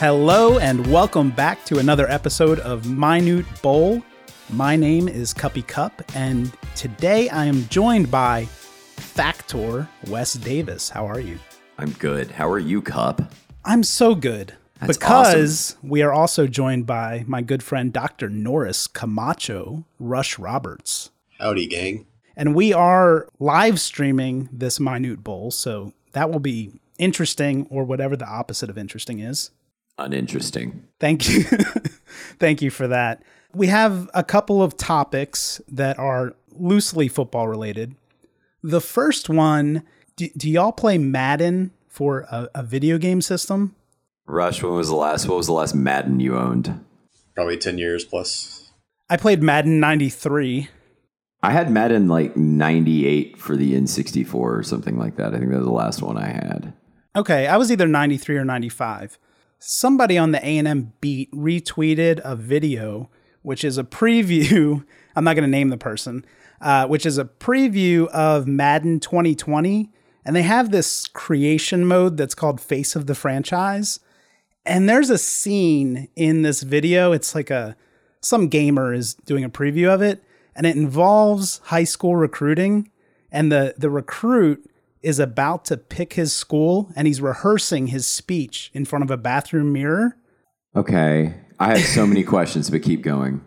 Hello, and welcome back to another episode of Minute Bowl. My name is Cuppy Cup, and today I am joined by Factor Wes Davis. How are you? I'm good. How are you, Cup? I'm so good. That's because we are also joined by my good friend Dr. Norris Camacho Rush Roberts. Howdy, gang. And we are live streaming this Minute Bowl, so that will be interesting or whatever the opposite of interesting is. Uninteresting. Thank you. Thank you for that. We have a couple of topics that are loosely football related. The first one do, do y'all play Madden for a, a, video game system? Rush, when was the last what was the last Madden you owned? Probably 10 years plus. I played Madden 93. I had Madden like 98 for the N64 or something like that. I think that was the last one I had. Okay, I was either 93 or 95 somebody on the A&M beat retweeted a video which is a preview i'm not going to name the person uh, which is a preview of madden 2020 and they have this creation mode that's called face of the franchise and there's a scene in this video it's like a some gamer is doing a preview of it and it involves high school recruiting and the the recruit is about to pick his school and he's rehearsing his speech in front of a bathroom mirror. Okay. I have so many questions, but keep going.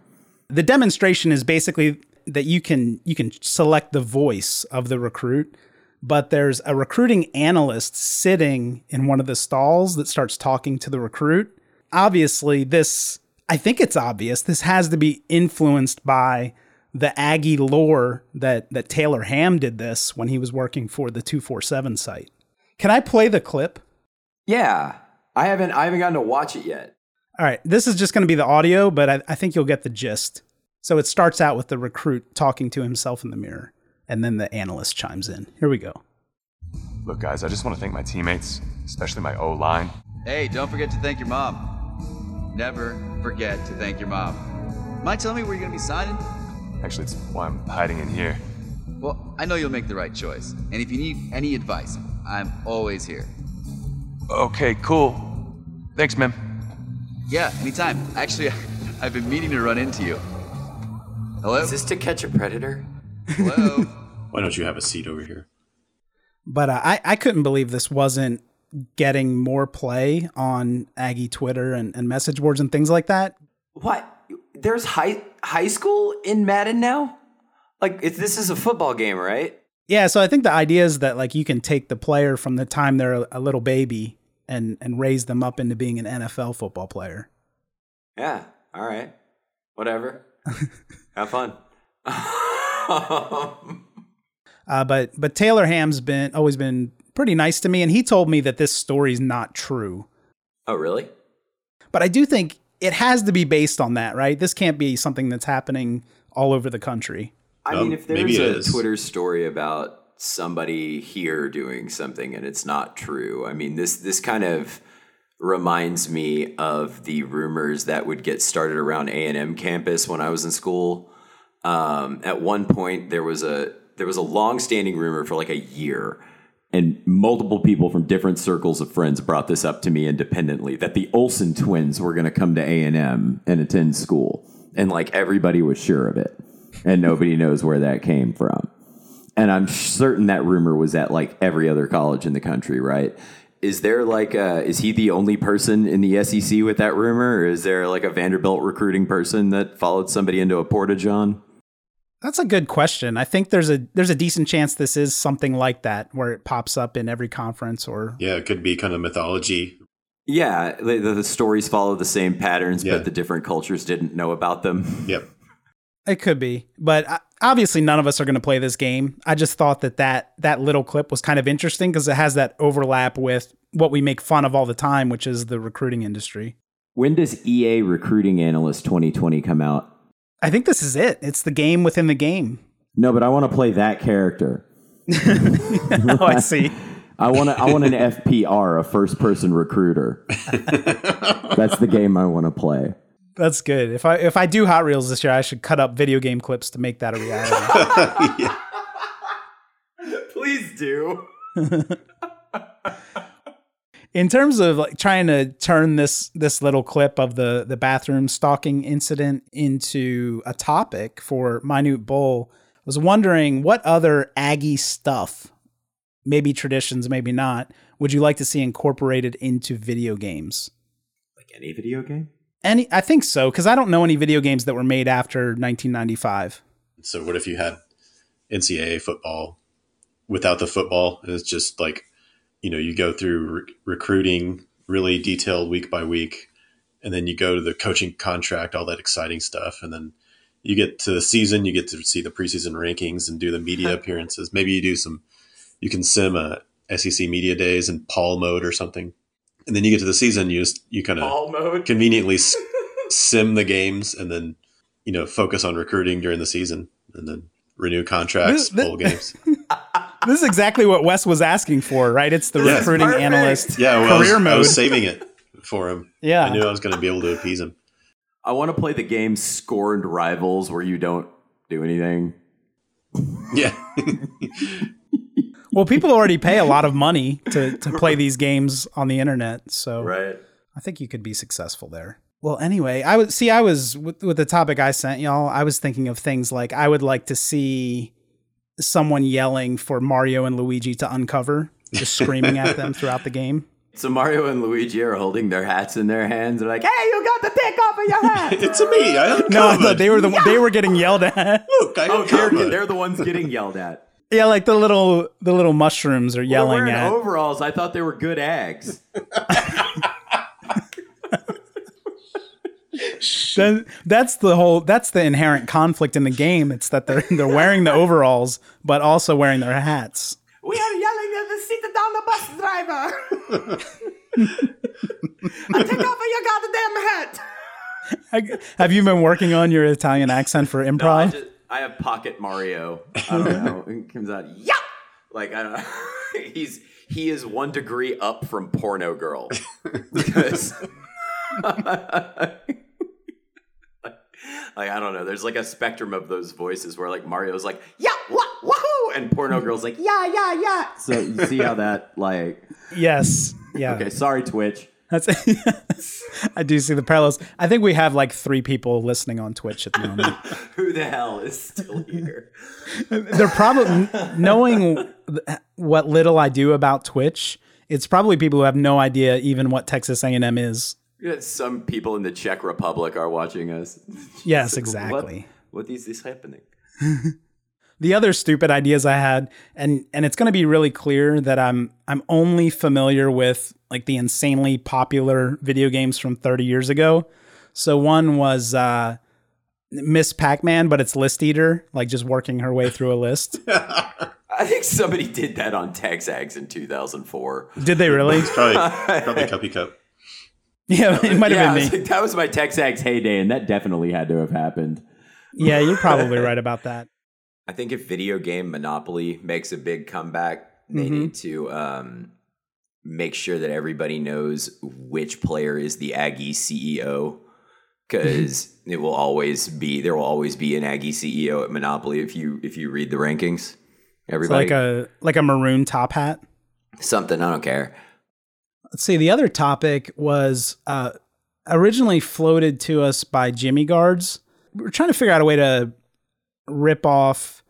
The demonstration is basically that you can you can select the voice of the recruit, but there's a recruiting analyst sitting in one of the stalls that starts talking to the recruit. Obviously, this I think it's obvious this has to be influenced by the Aggie lore that that Taylor Hamm did this when he was working for the 247 site. Can I play the clip? Yeah. I haven't I haven't gotten to watch it yet. All right, this is just going to be the audio, but I, I think you'll get the gist. So it starts out with the recruit talking to himself in the mirror, and then the analyst chimes in. Here we go. Look, guys, I just want to thank my teammates, especially my O line. Hey, don't forget to thank your mom. Never forget to thank your mom. Mind telling me where you're going to be signing? Actually, it's why I'm hiding in here. Well, I know you'll make the right choice. And if you need any advice, I'm always here. Okay, cool. Thanks, man. Yeah, anytime. Actually, I've been meaning to run into you. Hello? Is this to catch a predator? Hello? Why don't you have a seat over here? But uh, I, I couldn't believe this wasn't getting more play on Aggie Twitter and, and message boards and things like that. What? There's high high school in Madden now. Like this is a football game, right? Yeah, so I think the idea is that like you can take the player from the time they're a, a little baby and and raise them up into being an NFL football player. Yeah. All right. Whatever. Have fun. uh, but but Taylor Hamm's been always been pretty nice to me, and he told me that this story's not true. Oh, really? But I do think it has to be based on that, right? This can't be something that's happening all over the country. I mean, if there's a is. Twitter story about somebody here doing something and it's not true, I mean, this this kind of reminds me of the rumors that would get started around A and M campus when I was in school. Um, at one point, there was a there was a long standing rumor for like a year and multiple people from different circles of friends brought this up to me independently that the Olsen twins were going to come to A&M and attend school and like everybody was sure of it and nobody knows where that came from. And I'm certain that rumor was at like every other college in the country right? Is there like a, is he the only person in the SEC with that rumor or is there like a Vanderbilt recruiting person that followed somebody into a porta john that's a good question. I think there's a there's a decent chance this is something like that where it pops up in every conference or Yeah, it could be kind of mythology. Yeah, the, the stories follow the same patterns, Yeah. but the different cultures didn't know about them. Yep. It could be, but uh, obviously none of us are going to play this game. I just thought that that that little clip was kind of interesting because it has that overlap with what we make fun of all the time, which is the recruiting industry. When does EA Recruiting Analyst 2020 come out? I think this is it. It's the game within the game. No, but I want to play that character. oh, I see. I want to. I want an FPR, a first-person recruiter. That's the game I want to play. That's good. If I if I do Hot Reels this year, I should cut up video game clips to make that a reality. Please do. In terms of like trying to turn this this little clip of the the bathroom stalking incident into a topic for minute bowl I was wondering what other aggie stuff maybe traditions maybe not would you like to see incorporated into video games Like any video game. any i think so because i don't know any video games that were made after 1995 So what if you had NCAA football without the football? And it's just like, you know, you go through re- recruiting really detailed week by week, and then you go to the coaching contract, all that exciting stuff, and then you get to the season, you get to see the preseason rankings and do the media appearances. Maybe you do some, you can sim a SEC media days in Paul mode or something, and then you get to the season, you just you kind of All mode. conveniently sim the games and then you know focus on recruiting during the season and then renew contracts This- this- full games this is exactly what wes was asking for right it's the This recruiting perfect. analyst yeah well, I, was, career I was saving it for him Yeah. i knew i was going to be able to appease him I want to play the game Scorned Rivals, where you don't do anything. yeah well people already pay a lot of money to, to play these games on the internet so Right. I think you could be successful there. Well, anyway, I would see. I was with, with the topic I sent y'all. I was thinking of things like I would like to see someone yelling for Mario and Luigi to uncover, just screaming at them throughout the game. So Mario and Luigi are holding their hats in their hands. They're like, "Hey, you got the dick off of your hat." it's a me i uncovered. No, I they were the they were getting yelled at. Look, I oh, they're, uncovered. they're the ones getting yelled at. yeah, like the little the little mushrooms are yelling wearing at. overalls. I thought they were good eggs. That- that's the whole. That's the inherent conflict in the game. It's that they're they're wearing the overalls, but also wearing their hats. We are yelling at the sit down the bus driver. I take off your goddamn hat. I- Have you been working on your Italian accent for I, improv? just, I have Pocket Mario. I don't know. It comes out, yeah. Like I don't know. He's he is one degree up from porno girl. Because like I don't know. There's like a spectrum of those voices where like Mario's like yeah wah, wahoo and porno mm-hmm. girl's like yeah yeah yeah. So you see how that like yes. Yeah. okay. Sorry Twitch. That's I do see the parallels. I think we have like three people listening on Twitch at the moment. Who the hell is still here? They're probably knowing what little I do about Twitch. It's probably people who have no idea even what Texas A&M is. Yeah, Some people in the Czech Republic are watching us. Yes, What- exactly. what is this happening? The other stupid ideas I had, and and it's going to be really clear that I'm I'm only familiar with like the insanely popular video games from 30 years ago. So one was uh, Miss Pac-Man, but it's List Eater, like just working her way through a list. I think somebody did that on Texags in 2004. Did they really? probably probably cuppy cup Yeah, it might have I was been me. like, that was my Texags heyday, and that definitely had to have happened. Yeah, you're probably right about that. I think if video game Monopoly makes a big comeback, they Mm-hmm. need to um, make sure that everybody knows which player is the Aggie CEO. Because it will always be there will always be an Aggie CEO at Monopoly if you if you read the rankings. It's Everybody like a like a maroon top hat. something I don't care. Let's see. The other topic was uh, originally floated to us by Jimmy Guards. We We're trying to figure out a way to rip off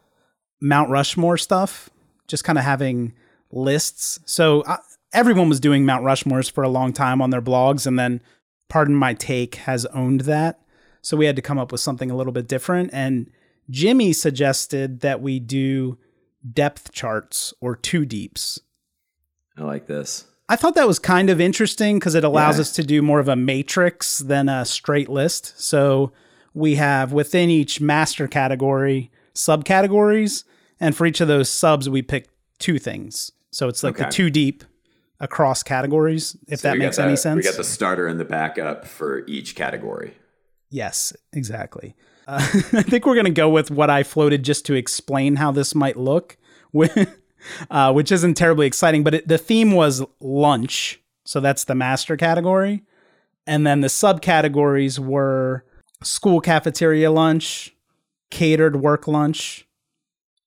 Mount Rushmore stuff, just kind of having lists. So uh, everyone was doing Mount Rushmores for a long time on their blogs, and then Pardon My Take has owned that. So we had to come up with something a little bit different. And Jimmy suggested that we do depth charts or two deeps. I like this. I thought that was kind of interesting because it allows yeah. us to do more of a matrix than a straight list. So we have within each master category subcategories, and for each of those subs, we pick two things. So it's like okay. the two deep across categories, if so that makes any sense. We got the starter and the backup for each category. Yes, exactly. Uh, I think we're going to go with what I floated just to explain how this might look, uh, which isn't terribly exciting. But it, the theme was lunch. So that's the master category. And then the subcategories were school cafeteria lunch, catered work lunch,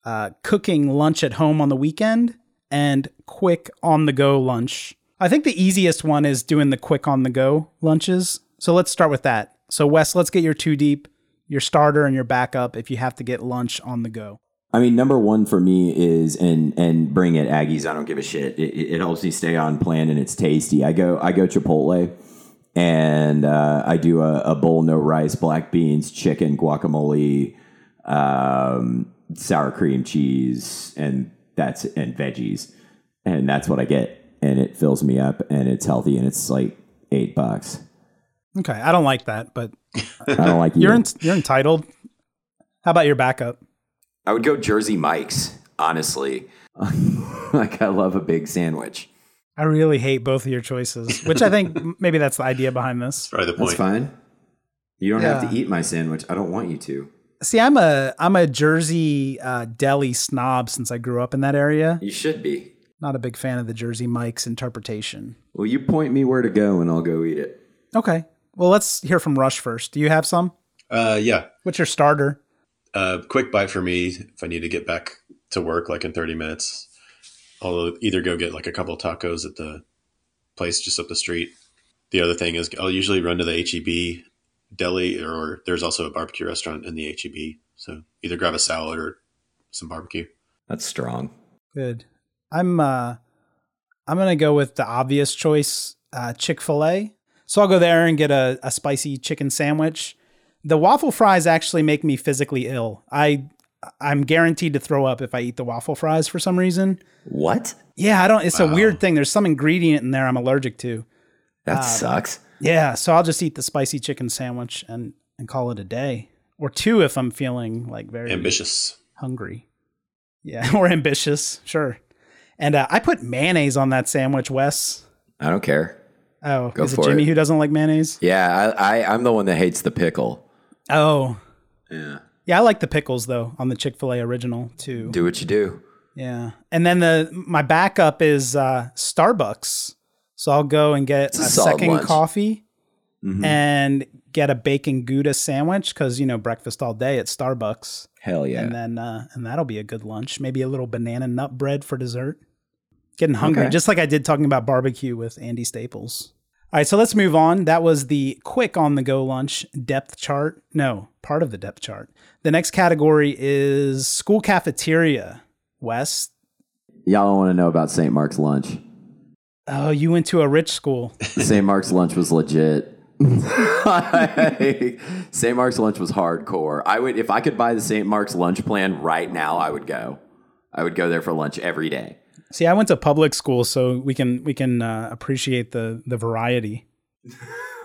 uh, cooking lunch at home on the weekend, and quick on the go lunch. I think the easiest one is doing the quick on the go lunches. So let's start with that. So, Wes, let's get your two deep, your starter, and your backup if you have to get lunch on the go. I mean, number one for me is and and bring it Aggies. I don't give a shit. It, it helps me stay on plan and it's tasty. I go I go Chipotle and uh, I do a, a, bowl no rice, black beans, chicken, guacamole, um, sour cream cheese, and that's and veggies, and that's what I get, and it fills me up, and it's healthy, and it's like eight bucks. Okay, I don't like that, but I don't like you. You're in, you're entitled. How about your backup? I would go Jersey Mike's. Honestly, like I love a big sandwich. I really hate both of your choices, which I think maybe that's the idea behind this. Probably the point. That's fine. You don't yeah. have to eat my sandwich. I don't want you to. See, I'm a I'm a Jersey uh, deli snob since I grew up in that area. You should be. Not a big fan of the Jersey Mike's interpretation. Well, you point me where to go, and I'll go eat it. Okay. Well, let's hear from Rush first. Do you have some? Uh, yeah. What's your starter? Uh, quick bite for me if I need to get back to work like in 30 minutes. I'll either go get like a couple tacos at the place just up the street. The other thing is I'll usually run to the HEB deli or there's also a barbecue restaurant in the HEB. So either grab a salad or some barbecue. That's strong. Good. I'm uh I'm gonna go with the obvious choice, uh, Chick Fil A. So I'll go there and get a, a spicy chicken sandwich. The waffle fries actually make me physically ill. I I'm guaranteed to throw up if I eat the waffle fries for some reason. What? Yeah, I don't. It's wow. a weird thing. There's some ingredient in there I'm allergic to. That uh, sucks. Yeah, so I'll just eat the spicy chicken sandwich and and call it a day, or two if I'm feeling like very ambitious, hungry. Yeah, or ambitious, sure. And uh, I put mayonnaise on that sandwich, Wes. I don't care. Oh, Go is it Jimmy it. who doesn't like mayonnaise? Yeah, I, I I'm the one that hates the pickle. Oh, yeah. Yeah, I like the pickles though on the Chick Fil A original too. Do what you do. Yeah, and then the my backup is uh, Starbucks. So I'll go and get a, a second lunch. coffee mm-hmm. and get a bacon gouda sandwich because you know breakfast all day at Starbucks. Hell yeah! And then uh, and that'll be a good lunch. Maybe a little banana nut bread for dessert. Getting hungry, okay. just like I did talking about barbecue with Andy Staples. All right, so let's move on. That was the quick on the go lunch depth chart. No, part of the depth chart. The next category is school cafeteria. Wes, y'all don't want to know about St. Mark's lunch. Oh, you went to a rich school. St. Mark's lunch was legit. St. Mark's lunch was hardcore. I would if I could buy the St. Mark's lunch plan right now, I would go. I would go there for lunch every day. See, I went to public school, so we can we can uh, appreciate the the variety.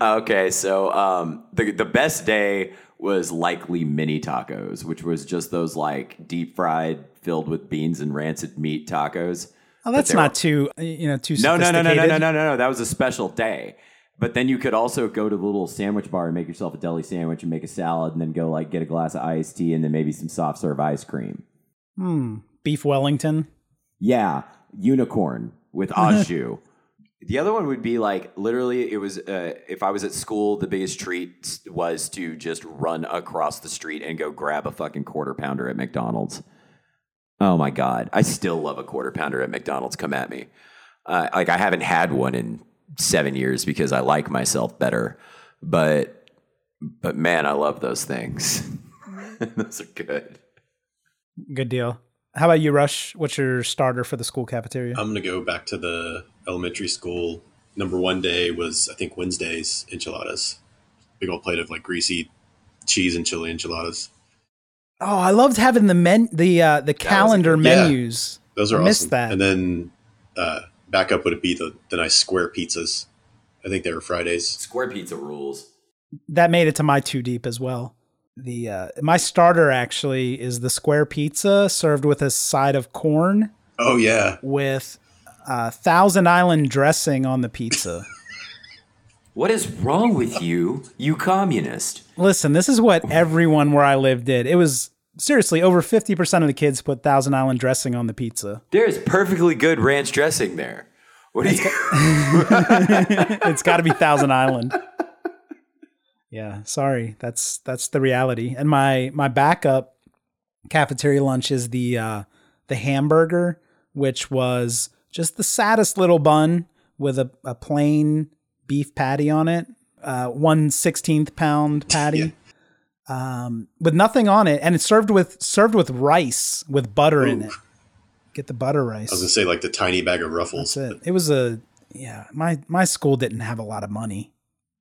okay, so um, the the best day was likely mini tacos, which was just those like deep fried, filled with beans and rancid meat tacos. Oh, that's not were, too you know too. No, no, no, no, no, no, no, no, no. That was a special day. But then you could also go to the little sandwich bar and make yourself a deli sandwich and make a salad, and then go like get a glass of iced tea and then maybe some soft serve ice cream. Hmm beef Wellington. Yeah, unicorn with au jus. the other one would be like literally it was uh, if I was at school, the biggest treat was to just run across the street and go grab a fucking quarter pounder at McDonald's. Oh my god, I still love a quarter pounder at McDonald's. Come at me. Uh, like I haven't had one in seven years because I like myself better, but but man, I love those things. those are good. Good deal. How about you, Rush? What's your starter for the school cafeteria? I'm going to go back to the elementary school. Number one day was, I think, Wednesday's enchiladas. Big old plate of like greasy cheese and chili enchiladas. Oh, I loved having the men the uh, the calendar menus. Yeah, those are I awesome. That. And then uh, backup would it be the, the nice square pizzas. I think they were Fridays. Square pizza rules. That made it to my two deep as well. The uh, my starter actually is the square pizza served with a side of corn. Oh yeah, with uh, Thousand Island dressing on the pizza. What is wrong with you, you communist? Listen, this is what everyone where I live did. It was seriously over 50% of the kids put Thousand Island dressing on the pizza. There is perfectly good ranch dressing there. What it's, you- got, it's got to be Thousand Island. Yeah, sorry. That's that's the reality. And my my backup cafeteria lunch is the uh the hamburger, which was just the saddest little bun with a, a plain beef patty on it, uh, one sixteenth pound patty, yeah. um, with nothing on it, and it's served with served with rice with butter Ooh. in it. Get the butter rice. I was gonna say like the tiny bag of ruffles. That's it. It was a yeah. My my school didn't have a lot of money.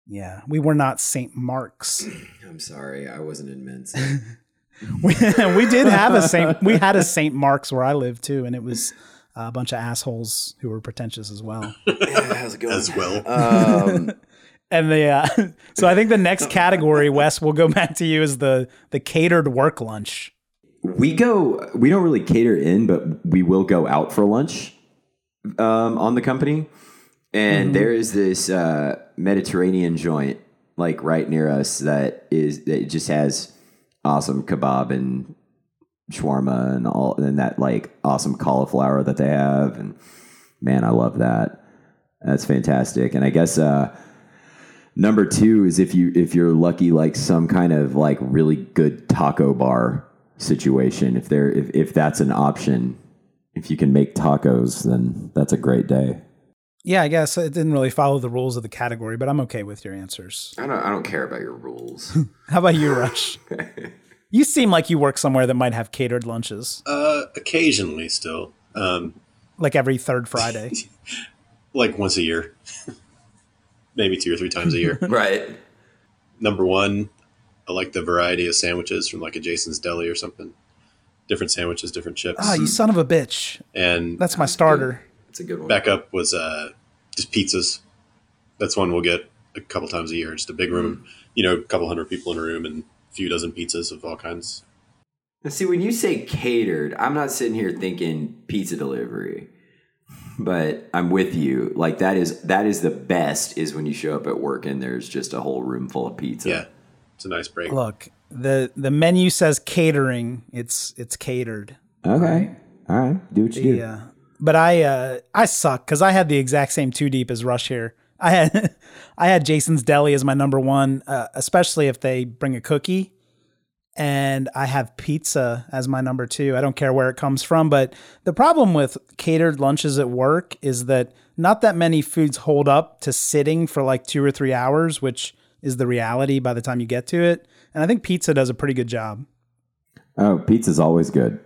Yeah, we were not St. Mark's. I'm sorry, I wasn't in Minsk. we, we did have a St. We had a St. Mark's where I lived too, and it was a bunch of assholes who were pretentious as well. yeah, how's it going? As well. Um, and the uh, so I think the next category, Wes, will go back to you is the the catered work lunch. We go. We don't really cater in, but we will go out for lunch um, on the company. And mm-hmm. there is this uh, Mediterranean joint like right near us that is that just has awesome kebab and shawarma and all and that like awesome cauliflower that they have and man i love that. That's fantastic. And i guess uh number two is if you if you're lucky like some kind of like really good taco bar situation if there if, if that's an option if you can make tacos then that's a great day yeah i guess it didn't really follow the rules of the category but i'm okay with your answers i don't i don't care about your rules how about you rush you seem like you work somewhere that might have catered lunches. Uh, occasionally, still. Um, like every third Friday. like once a year, maybe two or three times a year. right. Number one, I like the variety of sandwiches from like a Jason's Deli or something. Different sandwiches, different chips. Oh, you son of a bitch! And that's my starter. It's a good one. Backup was uh, just pizzas. That's one we'll get a couple times a year. Just a big room, mm. you know, a couple hundred people in a room, and a few dozen pizzas of all kinds. Now, see, when you say catered, I'm not sitting here thinking pizza delivery, but I'm with you. Like that is that is the best is when you show up at work and there's just a whole room full of pizza. Yeah, it's a nice break. Look, the the menu says catering. It's it's catered. Okay, all right, do what you the, do. Uh, but I uh, I suck because I had the exact same two deep as Rush here. I had I had Jason's Deli as my number one, uh, especially if they bring a cookie. And I have pizza as my number two. I don't care where it comes from. But the problem with catered lunches at work is that not that many foods hold up to sitting for like two or three hours, which is the reality by the time you get to it. And I think pizza does a pretty good job. Oh, pizza's always good.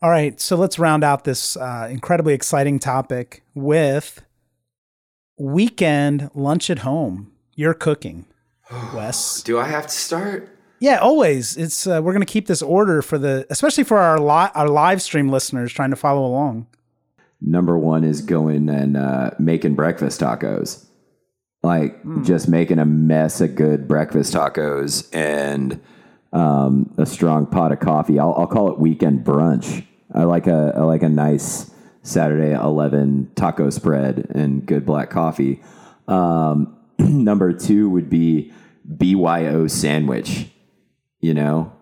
All right. So let's round out this uh, incredibly exciting topic with weekend lunch at home. You're cooking, Wes. Do I have to start? Yeah, always. It's uh, we're going to keep this order for the especially for our li- our live stream listeners trying to follow along. Number one is going and uh, making breakfast tacos, like mm. just making a mess of good breakfast tacos and um, a strong pot of coffee. I'll, I'll call it weekend brunch. I like a I like a nice Saturday 11 taco spread and good black coffee. Um, number two would be BYO sandwich, you know,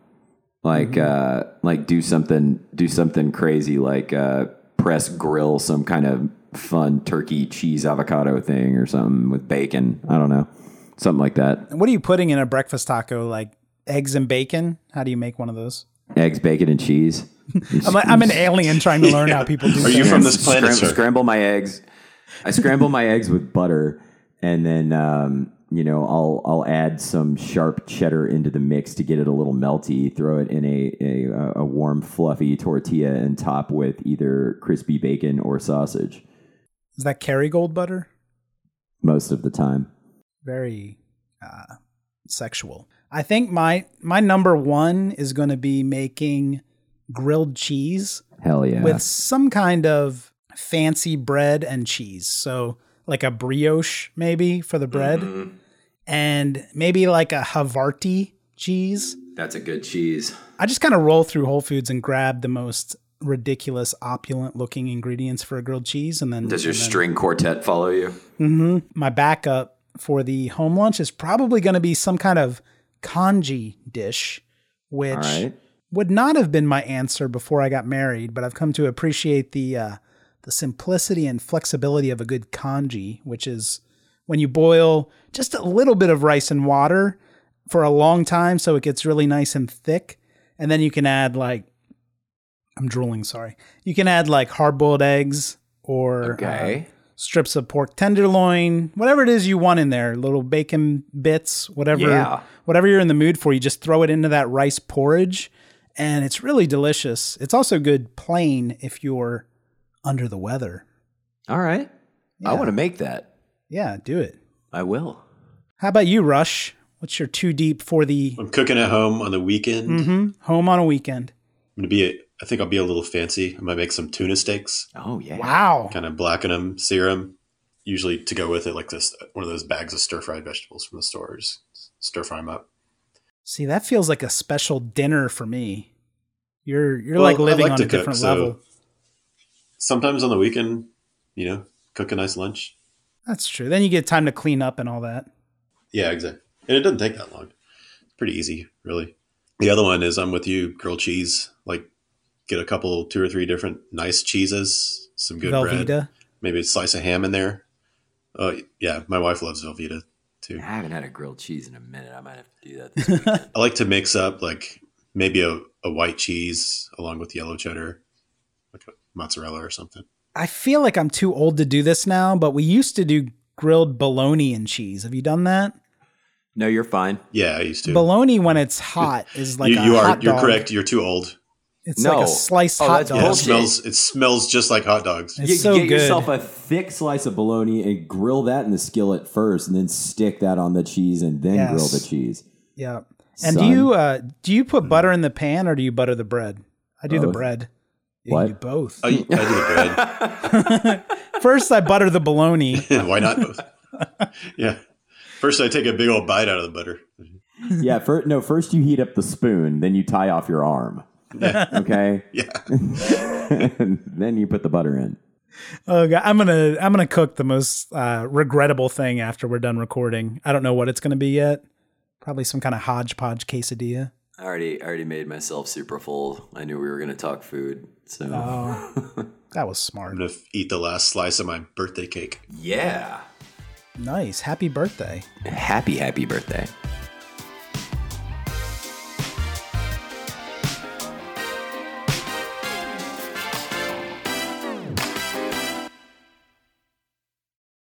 like, mm-hmm. uh, like do something, do something crazy, like, uh, press grill some kind of fun turkey cheese avocado thing or something with bacon. I don't know. Something like that. What are you putting in a breakfast taco? Like eggs and bacon? How do you make one of those? Eggs, bacon, and cheese. I'm, like, I'm, an alien trying to learn how people do. Are you from this planet? Scram- scramble my eggs. I scramble my eggs with butter, and then um, you know I'll I'll add some sharp cheddar into the mix to get it a little melty. Throw it in a a, a warm, fluffy tortilla and top with either crispy bacon or sausage. Is that Kerrygold butter? Most of the time. Very uh, sexual. I think my my number one is going to be making grilled cheese. Hell yeah! With some kind of fancy bread and cheese. So like a brioche maybe for the bread, mm-hmm. and maybe like a Havarti cheese. That's a good cheese. I just kind of roll through Whole Foods and grab the most ridiculous, opulent looking ingredients for a grilled cheese, and then does your then, string quartet follow you? Mm-hmm. My backup for the home lunch is probably going to be some kind of congee dish, which right. Would not have been my answer before I got married, but I've come to appreciate the uh, the simplicity and flexibility of a good congee, which is when you boil just a little bit of rice and water for a long time so it gets really nice and thick. And then you can add like, I'm drooling, sorry. You can add like hard boiled eggs or okay. uh, strips of pork tenderloin, whatever it is you want in there, little bacon bits, whatever, yeah. whatever you're in the mood for. You just throw it into that rice porridge and it's really delicious. It's also good plain if you're under the weather. All right. Yeah. I want to make that. Yeah, do it. I will. How about you, Rush? What's your too deep for the? I'm cooking at home on the weekend. Mm-hmm. Home on a weekend. I'm gonna be. A, I think I'll be a little fancy. I might make some tuna steaks. Oh yeah! Wow. Kind of blacken them, sear them. Usually to go with it, like this, one of those bags of stir fried vegetables from the stores. Stir fry them up. See, that feels like a special dinner for me. You're you're well, like living like on a cook, different so level. Sometimes on the weekend, you know, cook a nice lunch. That's true. Then you get time to clean up and all that. Yeah, exactly. And it doesn't take that long. It's pretty easy, really. The other one is I'm with you, grilled cheese. Like get a couple, two or three different nice cheeses, some good Velveeta. bread, maybe a slice of ham in there. Oh yeah, my wife loves Velveeta too. I haven't had a grilled cheese in a minute. I might have to do that. I like to mix up like maybe a, a white cheese along with yellow cheddar, like a mozzarella or something. I feel like I'm too old to do this now, but we used to do grilled bologna and cheese. Have you done that? No, you're fine. Yeah, I used to. Bologna when it's hot is like you, you are. You're correct. You're too old. It's no. like a sliced oh, hot dog. Yeah, it smells. It smells just like hot dogs. It's you, so you get good. yourself a thick slice of bologna and grill that in the skillet first, and then stick that on the cheese, and then yes. grill the cheese. Yeah. And Son. do you uh, do you put butter in the pan or do you butter the bread? I do both. the bread. What? You do both. I, I do the bread. First, I butter the bologna. Why not both? yeah. First, I take a big old bite out of the butter. yeah. For, no. First, you heat up the spoon, then you tie off your arm. Yeah. Okay. Yeah. then you put the butter in. Oh god, I'm gonna I'm gonna cook the most uh, regrettable thing after we're done recording. I don't know what it's gonna be yet. Probably some kind of hodgepodge quesadilla. I already I already made myself super full. I knew we were gonna talk food, so oh, that was smart. I'm gonna eat the last slice of my birthday cake. Yeah. Nice. Happy birthday. Happy, happy birthday.